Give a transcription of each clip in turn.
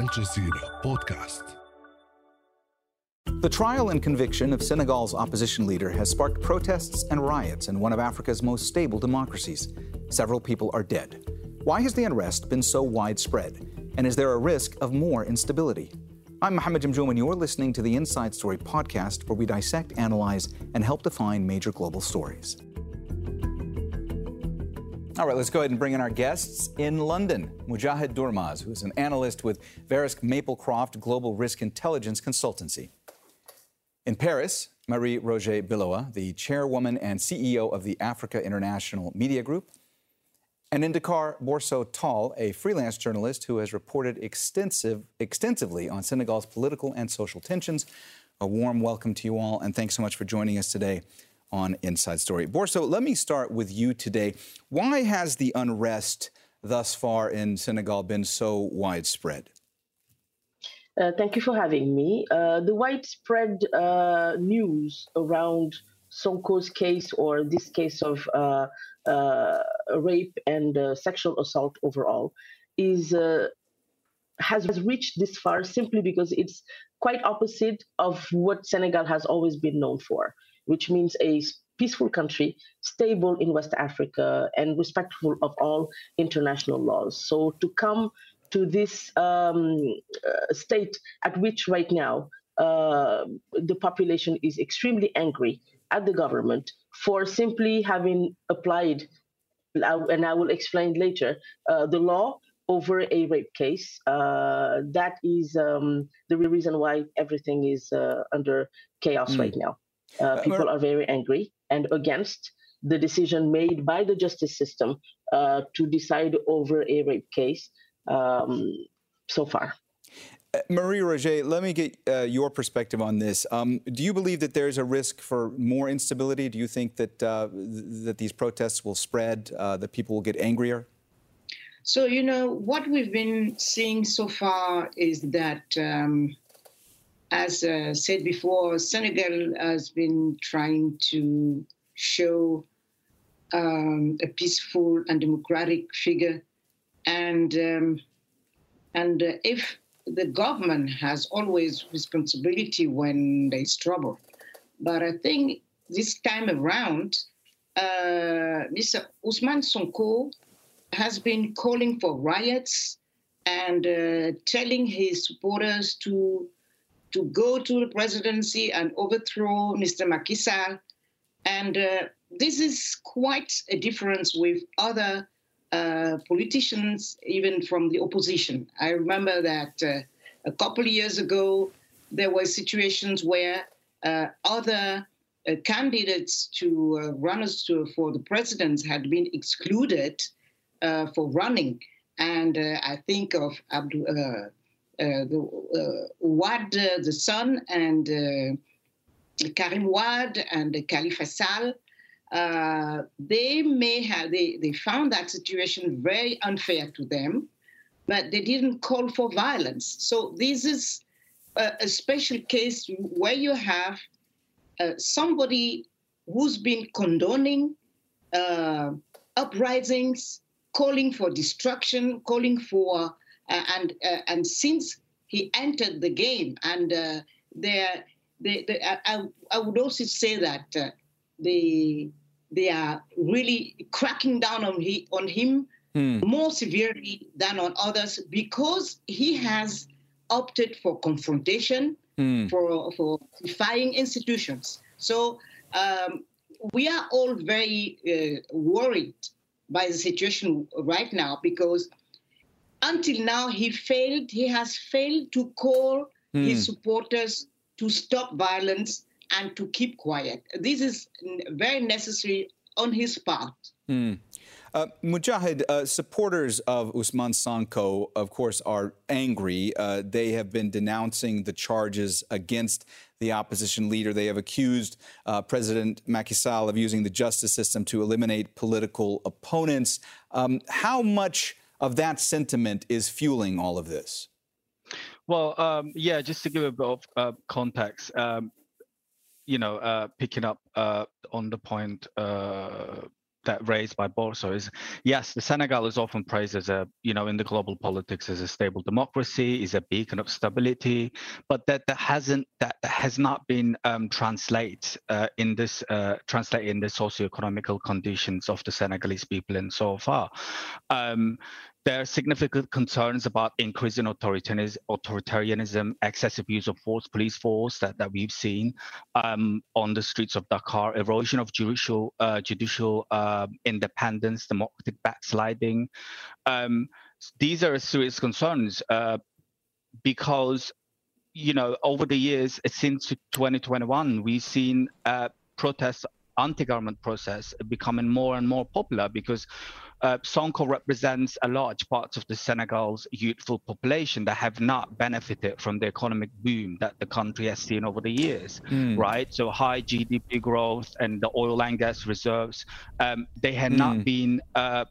الجزيرة بودكاست The trial and conviction of Senegal's opposition leader has sparked protests and riots in one of Africa's most stable democracies. Several people are dead. Why has the unrest been so widespread? And is there a risk of more instability? I'm Mohammed Jamjoom, and you're listening to the Inside Story podcast, where we dissect, analyze, and help define major global stories. All right, let's go ahead and bring in our guests in London. Mucahid Durmaz, who is an analyst with Verisk Maplecroft Global Risk Intelligence Consultancy. In Paris, Marie Roger Biloa, the chairwoman and CEO of the Africa International Media Group. And in Dakar, Borso Tall, a freelance journalist who has reported extensive, extensively on Senegal's political and social tensions. A warm welcome to you all, and thanks so much for joining us today on Inside Story. Borso, let me start with you today. Why has the unrest thus far in Senegal been so widespread? Uh, thank you for having me. Uh, the widespread uh, news around Sonko's case or this case of uh, uh, rape and uh, sexual assault overall is has reached this far simply because it's quite opposite of what Senegal has always been known for which means a peaceful country, stable in West Africa, and respectful of all international laws. So to come to this um, uh, state at which right now uh, the population is extremely angry at the government for simply having applied, and I will explain later, uh, the law over a rape case. Uh, that is um, the reason why everything is uh, under chaos mm. right now. Uh, uh people are very angry and against the decision made by the justice system uh, to decide over a rape case um, so far. Uh, Marie Roger, let me get uh, your perspective on this. Um, do you believe that there's a risk for more instability? Do you think that uh, th- that these protests will spread, uh, that people will get angrier? So you know what we've been seeing so far is that um, as uh, said before, Senegal has been trying to show um, a peaceful and democratic figure, and um, and uh, if the government has always responsibility when there is trouble, but I think this time around, uh, Mr. Ousmane Sonko has been calling for riots and uh, telling his supporters to to go to the presidency and overthrow Mr. Macky Sall. And uh, this is quite a difference with other uh, politicians, even from the opposition. I remember that uh, a couple of years ago, there were situations where uh, other uh, candidates to uh, runners to, for the president had been excluded for running. And I think of Abdul, the uh, Wade, uh, the son, and Karim Wade and Khalifa Sall. Uh, they may have they, they found that situation very unfair to them but they didn't call for violence so this is a, a special case where you have uh, somebody who's been condoning uh, uprisings calling for destruction calling for uh, and uh, and since he entered the game, and uh, there, they, they, I, I would also say that they they are really cracking down on he on him hmm. more severely than on others because he has opted for confrontation, hmm. for for defying institutions. So um, we are all very uh, worried by the situation right now because until now he failed he has failed to call mm. his supporters to stop violence and to keep quiet this is very necessary on his part mm. Uh, Mucahid, uh, supporters of Ousmane Sonko, of course, are angry. Uh, they have been denouncing the charges against the opposition leader. They have accused uh, President Macky Sall of using the justice system to eliminate political opponents. Um, how much of that sentiment is fueling all of this? Well, um, yeah, just to give a bit of uh, context, um, you know, uh, picking up uh, on the point uh, that raised by Borso is yes, the Senegal is often praised as a you know in the global politics as a stable democracy, is a beacon of stability, but that that hasn't that, has not been um, translated uh, in this uh, translate in the socio-economical conditions of the Senegalese people and so far. Um, there are significant concerns about increasing authoritarianism, excessive use of force, police force that, that we've seen um, on the streets of Dakar, erosion of judicial uh, judicial uh, independence, democratic backsliding. Um, these are serious concerns uh, because, you know, over the years since 2021, we've seen uh, protests, anti-government protests becoming more and more popular because uh, Sonko represents a large part of the Senegal's youthful population that have not benefited from the economic boom that the country has seen over the years, mm. right? So high GDP growth and the oil and gas reserves, um, they had mm. not hmm. been uh,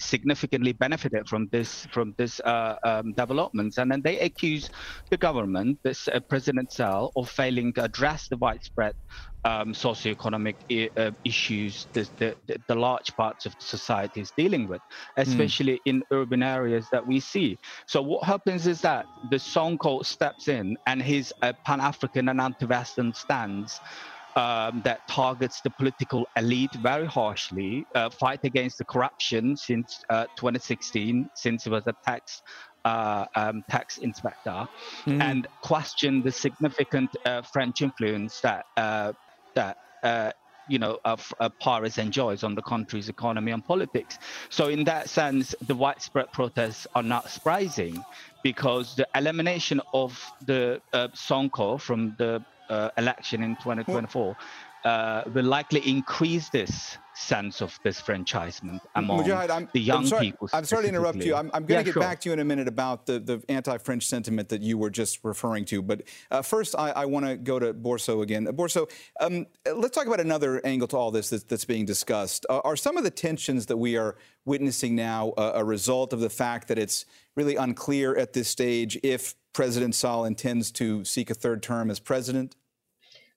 significantly benefited from this from this uh, um, developments, and then they accuse the government, this uh, President Sall, of failing to address the widespread um, socioeconomic I- uh, issues that the, the, large parts of society is dealing with, especially mm. in urban areas that we see. So what happens is that the Sonko steps in and his uh, Pan-African and anti-Western stance um, that targets the political elite very harshly, uh, fight against the corruption since uh, 2016, since he was a tax uh, um, tax inspector, mm. and question the significant uh, French influence that uh, that uh, you know, uh, Paris enjoys on the country's economy and politics. So in that sense, the widespread protests are not surprising because the elimination of the uh, Sonko from the uh, election in 2024 uh, will likely increase this sense of disfranchisement among Mucahid, the young I'm sorry, people. I'm sorry to interrupt you. I'm, I'm going to yeah, get sure. back to you in a minute about the, the anti-French sentiment that you were just referring to. But uh, first, I, I want to go to Borso again. Uh, Borso, um, let's talk about another angle to all this that's, that's being discussed. Uh, are some of the tensions that we are witnessing now uh, a result of the fact that it's really unclear at this stage if President Sall intends to seek a third term as president?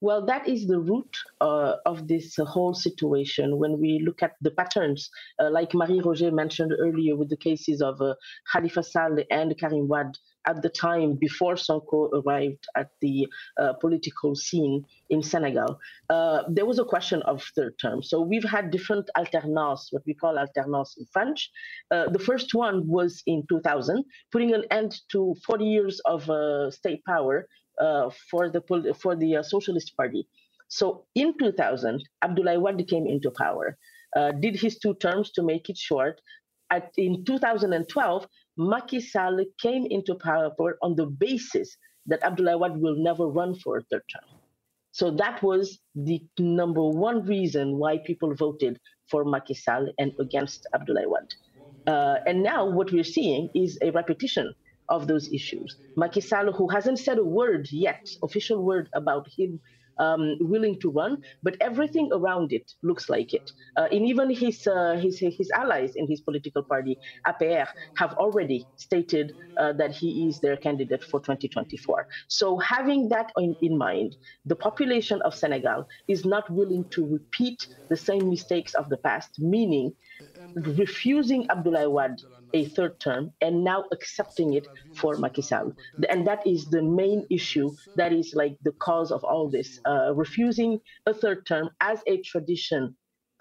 Well, that is the root uh, of this uh, whole situation when we look at the patterns, uh, like Marie Roger mentioned earlier with the cases of uh, Khalifa Sall and Karim Wade at the time before Sonko arrived at the uh, political scene in Senegal. Uh, there was a question of third term. So we've had different alternances, what we call alternances in French. the first one was in 2000, putting an end to 40 years of state power uh, for the for the uh, Socialist Party. So in 2000, Abdoulaye Wade came into power, uh, did his two terms to make it short. At, in 2012, Macky Sall came into power on the basis that Abdoulaye Wade will never run for a third term. So that was the number one reason why people voted for Macky Sall and against Abdoulaye Wade. Uh, and now what we're seeing is a repetition of those issues. Macky Sall, who hasn't said a word yet, official word about him um, willing to run, but everything around it looks like it. Uh, and even his, uh, his, his allies in his political party, APR, have already stated uh, that he is their candidate for 2024. So having that in, in mind, the population of Senegal is not willing to repeat the same mistakes of the past, meaning refusing Abdoulaye Wade a third term and now accepting it for Macky Sall. And that is the main issue that is like the cause of all this. Uh, refusing a third term as a tradition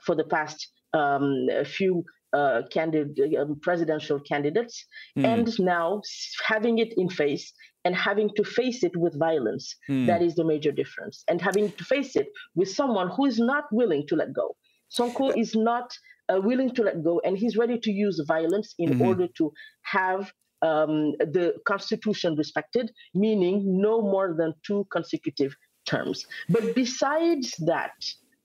for the past um, few uh, candid- um, presidential candidates, mm. and now having it in face and having to face it with violence. Mm. That is the major difference. And having to face it with someone who is not willing to let go. Sonko is not uh, willing to let go, and he's ready to use violence in mm-hmm. order to have um, the constitution respected, meaning no more than two consecutive terms. But besides that,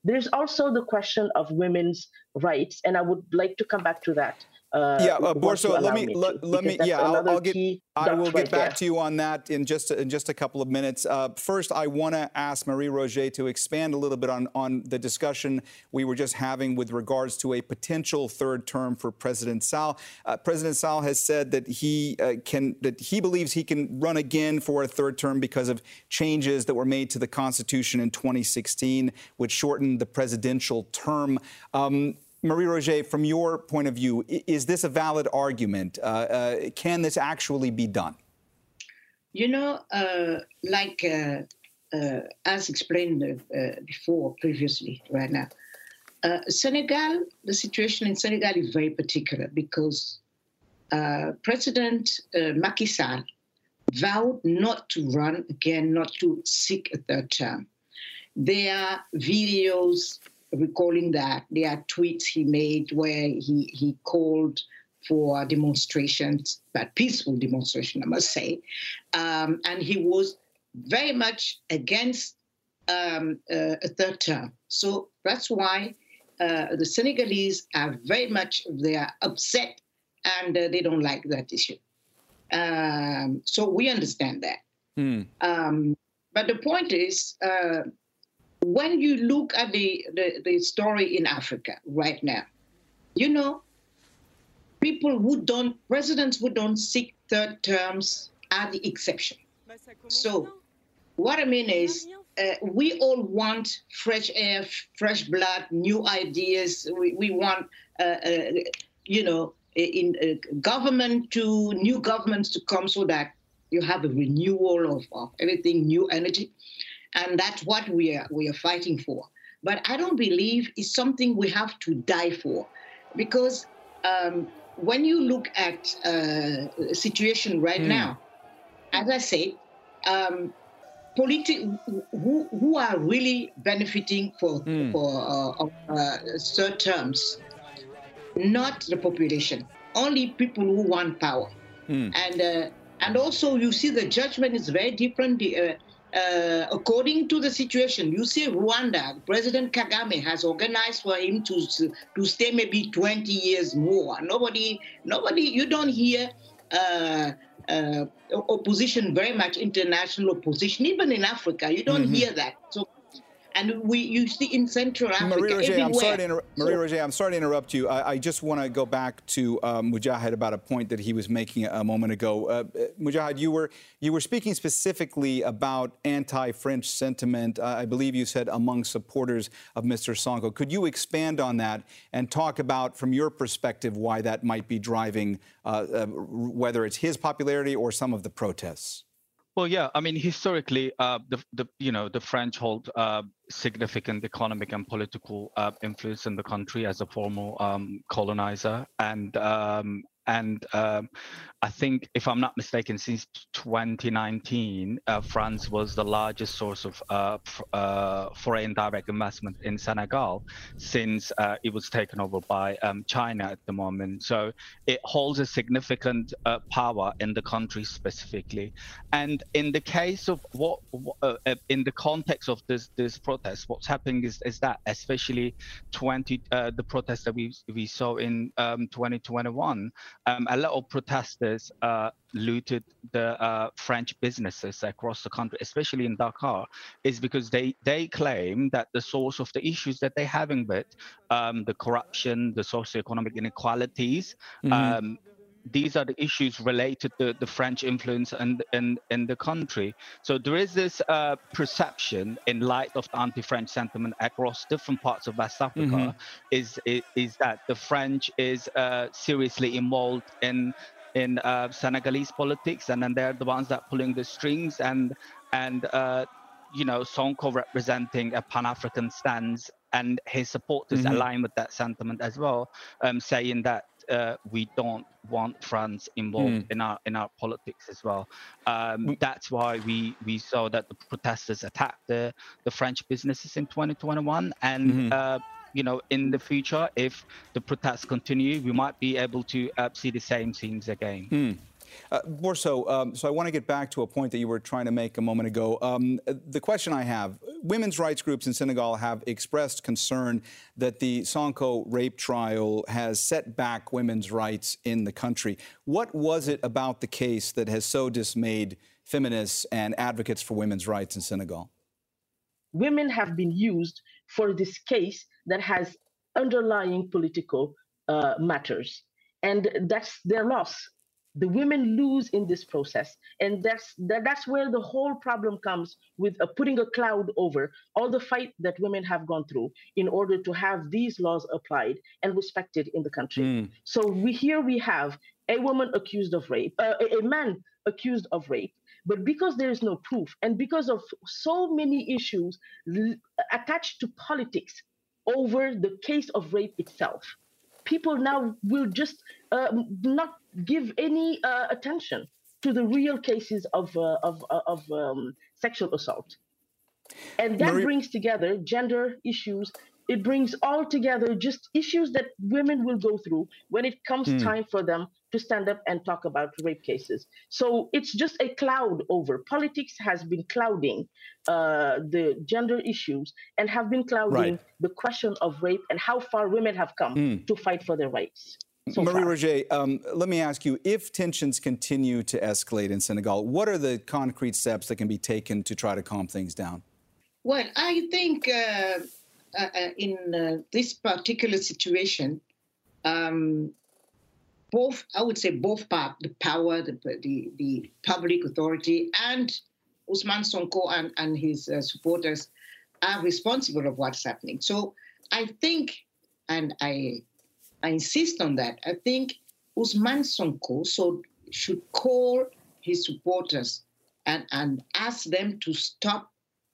there's also the question of women's rights, and I would like to come back to that. Uh, yeah, uh, Borso, let me, me let, let me yeah, I'll, I'll get I will get back there. to you on that in just in just a couple of minutes. Uh, first, I want to ask Marie Roger to expand a little bit on on the discussion we were just having with regards to a potential third term for President Sall. Uh, President Sall has said that he uh, can that he believes he can run again for a third term because of changes that were made to the Constitution in 2016, which shortened the presidential term. Um, Marie Roger, from your point of view, is this a valid argument? Uh, uh, can this actually be done? You know, uh, like uh, uh, as explained uh, before, previously, right now, Senegal, the situation in Senegal is very particular because President Macky Sall vowed not to run again, not to seek a third term. There are videos recalling that. There are tweets he made where he, he called for demonstrations, but peaceful demonstration, I must say. Um, and he was very much against um, uh, a third term. So that's why uh, the Senegalese are very much they are upset and uh, they don't like that issue. Um, so we understand that. Mm. Um, but the point is, uh, when you look at the, the, the story in Africa right now, you know, people who don't, presidents who don't seek third terms are the exception. So, what I mean is, uh, we all want fresh air, fresh blood, new ideas. We, we want, uh, uh, you know, in uh, government to new governments to come so that you have a renewal of, of everything, new energy and that's what we are we are fighting for. But I don't believe it's something we have to die for, because um, when you look at uh, the situation right mm. now, as I say, um, politi- who, who are really benefiting for mm. for uh, uh, third terms, not the population, only people who want power, mm. and uh, and also you see the judgment is very different. The, uh, according to the situation, you see Rwanda, President Kagame has organized for him to to stay maybe 20 years more. Nobody, nobody, you don't hear uh, uh, opposition very much, international opposition, even in Africa, you don't mm-hmm. hear that. So and we you see in Central Africa Marie Roger, everywhere. I'm sorry to inter- Marie Roger, I'm sorry to interrupt you. I, I just want to go back to um, Mucahid about a point that he was making a moment ago. Uh, Mucahid, you were you were speaking specifically about anti-French sentiment. Uh, I believe you said among supporters of Mr. Sonko. Could you expand on that and talk about, from your perspective, why that might be driving, uh, uh whether it's his popularity or some of the protests? Well, yeah. I mean, historically, uh, the, the you know the French hold uh, significant economic and political uh, influence in the country as a former um, colonizer, and um, and um, I think, if I'm not mistaken, since 2019, uh, France was the largest source of uh, f- uh, foreign direct investment in Senegal since uh, it was taken over by um, China at the moment. So it holds a significant uh, power in the country specifically. And in the case of what, in the context of this this protest, what's happening is, is that especially 20 the protests that we we saw in um, 2021 um, a lot of protesters uh, looted the uh, French businesses across the country, especially in Dakar, is because they, they claim that the source of the issues that they're having with um, the corruption, the socioeconomic inequalities, mm-hmm. These are the issues related to the French influence in, in, in the country. So there is this uh, perception in light of the anti-French sentiment across different parts of West Africa mm-hmm. is, is, is that the French is uh, seriously involved in in uh, Senegalese politics, and then they're the ones that pulling the strings and and uh, you know Sonko representing a Pan-African stance and his supporters mm-hmm. align with that sentiment as well, um, saying that uh, we don't want France involved mm. in our in our politics as well. Um, mm. That's why we we saw that the protesters attacked the the French businesses in 2021, and mm-hmm. uh, you know in the future, if the protests continue, we might be able to uh, see the same scenes again. Mm. Uh, Borso, um, so I want to get back to a point that you were trying to make a moment ago. Um, the question I have women's rights groups in Senegal have expressed concern that the Sonko rape trial has set back women's rights in the country. What was it about the case that has so dismayed feminists and advocates for women's rights in Senegal? Women have been used for this case that has underlying political uh, matters. And that's their loss the women lose in this process. And that's that, that's where the whole problem comes with uh, putting a cloud over all the fight that women have gone through in order to have these laws applied and respected in the country. Mm. so we here we have a woman accused of rape uh, a man accused of rape. But because there is no proof and because of so many issues attached to politics over the case of rape itself people now will just uh, not give any uh, attention to the real cases of uh, of uh, of um, sexual assault, and that Marie- brings together gender issues it brings all together just issues that women will go through when it comes mm. time for them to stand up and talk about rape cases. So it's just a cloud over. Politics has been clouding uh, the gender issues and have been clouding right. the question of rape and how far women have come mm. to fight for their rights. So Marie Roger, um, let me ask you if tensions continue to escalate in Senegal, what are the concrete steps that can be taken to try to calm things down? Well, I think. Uh uh, uh, in uh, this particular situation, um, both I would say both part, the power, the, the, the public authority, and Ousmane Sonko and, and his uh, supporters are responsible of what's happening. So I think, and I I insist on that. I think Ousmane Sonko so should call his supporters and, and ask them to stop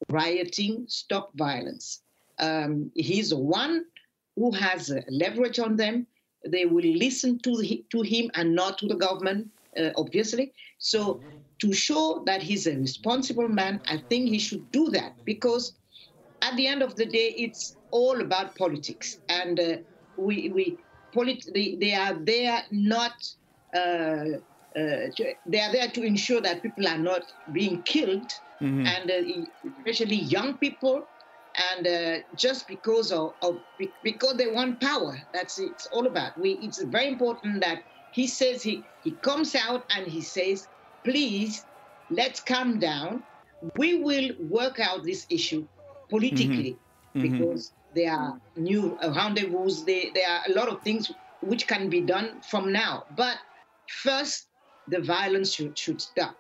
rioting, stop violence um, he's the one who has leverage on them. They will listen to, to him and not to the government, uh, obviously. So, to show that he's a responsible man, I think he should do that because at the end of the day, it's all about politics. And uh, we, we polit- they, they are there not. Uh, uh, they are there to ensure that people are not being killed, mm-hmm. and uh, especially young people and uh, just because of, of, because they want power that's it. it's all about we it's very important that he says he he comes out and he says please let's calm down we will work out this issue politically mm-hmm. mm-hmm. because mm-hmm. there are new rendezvous there, there are a lot of things which can be done from now but first the violence should, should stop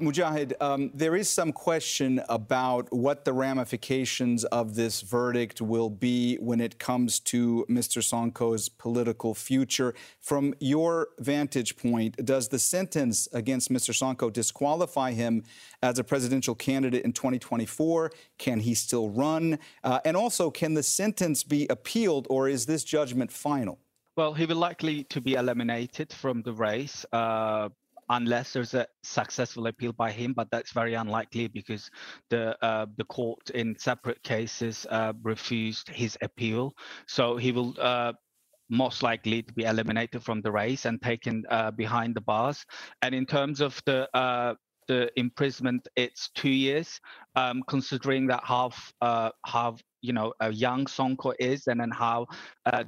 Mucahid, um, there is some question about what the ramifications of this verdict will be when it comes to Mr. Sonko's political future. From your vantage point, does the sentence against Mr. Sonko disqualify him as a presidential candidate in 2024? Can he still run? Uh, and also, can the sentence be appealed, or is this judgment final? Well, he will likely to be eliminated from the race. Uh, unless there's a successful appeal by him, but that's very unlikely because the uh, the court in separate cases uh, refused his appeal. So he will uh, most likely to be eliminated from the race and taken uh, behind the bars. And in terms of the uh, the imprisonment, it's two years. Um, considering that half uh, half you know a young Sonko is, and then how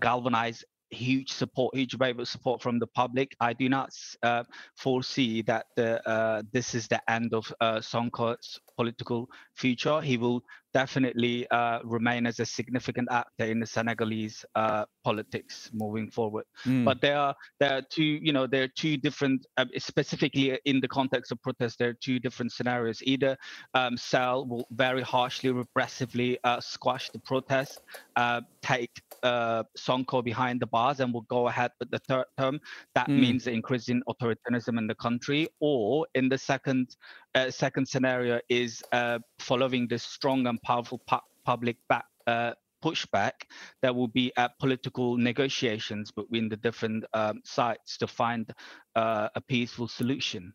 galvanized huge support, huge wave of support from the public. I do not uh, foresee that the, uh, this is the end of uh, Sonko's political future. He will definitely uh, remain as a significant actor in the Senegalese uh, politics moving forward. Mm. But there are there are two, you know, there are two different, uh, specifically in the context of protest, there are two different scenarios. Either um, Sall will very harshly, repressively uh, squash the protest, uh, take uh, Sonko behind the bars, and will go ahead with the third term. That mm. means increasing authoritarianism in the country. Or in the second uh, second scenario is uh, following the strong and powerful pu- public back, uh, pushback, there will be uh, political negotiations between the different um, sides to find uh, a peaceful solution.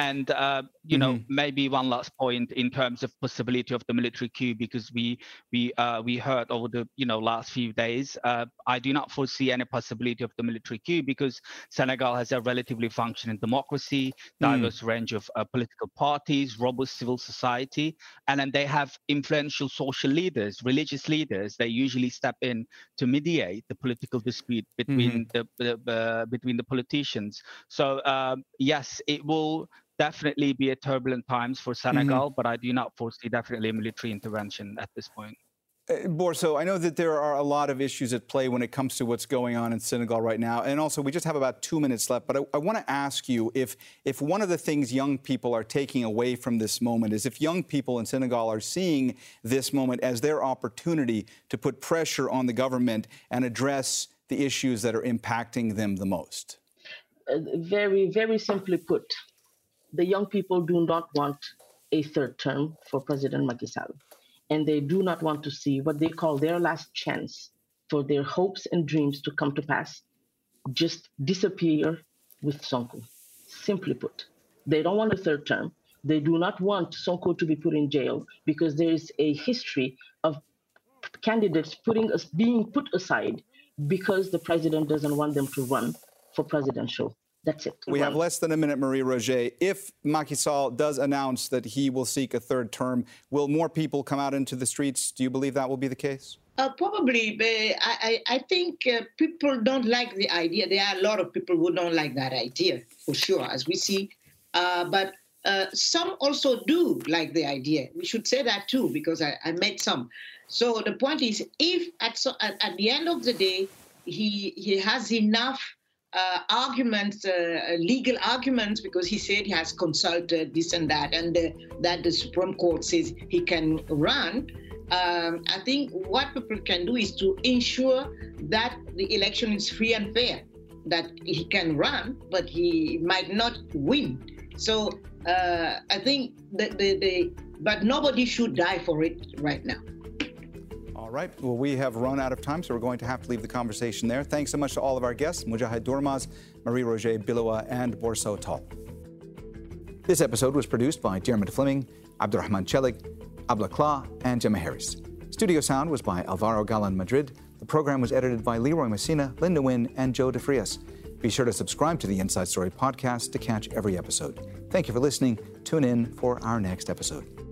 And uh, you mm-hmm. know, maybe one last point in terms of possibility of the military coup, because we we uh, we heard over the you know last few days. Uh, I do not foresee any possibility of the military coup because Senegal has a relatively functioning democracy, mm. diverse mm. range of uh, political parties, robust civil society, and then they have influential social leaders, religious leaders. They usually step in to mediate the political dispute between mm-hmm. the, the uh, between the politicians. So um, yes, it will definitely be a turbulent times for Senegal, mm-hmm. but I do not foresee definitely a military intervention at this point. Uh, Borso, I know that there are a lot of issues at play when it comes to what's going on in Senegal right now. And also, we just have about two minutes left. But I, I want to ask you if, if one of the things young people are taking away from this moment is if young people in Senegal are seeing this moment as their opportunity to put pressure on the government and address the issues that are impacting them the most. Uh, very, very simply put, the young people do not want a third term for President Macky Sall and they do not want to see what they call their last chance for their hopes and dreams to come to pass just disappear with Sonko. Simply put, they don't want a third term. They do not want Sonko to be put in jail because there is a history of candidates putting us being put aside because the president doesn't want them to run for presidential that's it. We have less than a minute, Marie Roger. If Macky Sall does announce that he will seek a third term, will more people come out into the streets? Do you believe that will be the case? Uh, probably, but I, I think uh, people don't like the idea. There are a lot of people who don't like that idea, for sure, as we see. Uh, but uh, some also do like the idea. We should say that too, because I, I met some. So the point is, if at, so, at, at the end of the day, he he has enough uh, arguments, uh, legal arguments, because he said he has consulted this and that, and uh, that the Supreme Court says he can run. Um, I think what people can do is to ensure that the election is free and fair, that he can run, but he might not win. So uh, I think that the, the, but nobody should die for it right now. All right. Well, we have run out of time, so we're going to have to leave the conversation there. Thanks so much to all of our guests Mucahid Durmaz, Marie-Roger Biloa, and Borso Tall. This episode was produced by Dermot Fleming, Abdurrahman Chelik, Abla Kla, and Gemma Harris. Studio sound was by Alvaro Galan Madrid. The program was edited by Leroy Messina, Linda Wynn, and Joe DeFrias. Be sure to subscribe to the Inside Story podcast to catch every episode. Thank you for listening. Tune in for our next episode.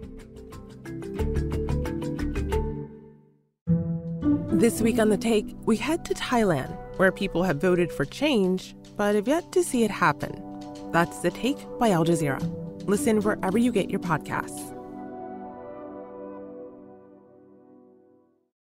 This week on The Take, we head to Thailand, where people have voted for change, but have yet to see it happen. That's The Take by Al Jazeera. Listen wherever you get your podcasts.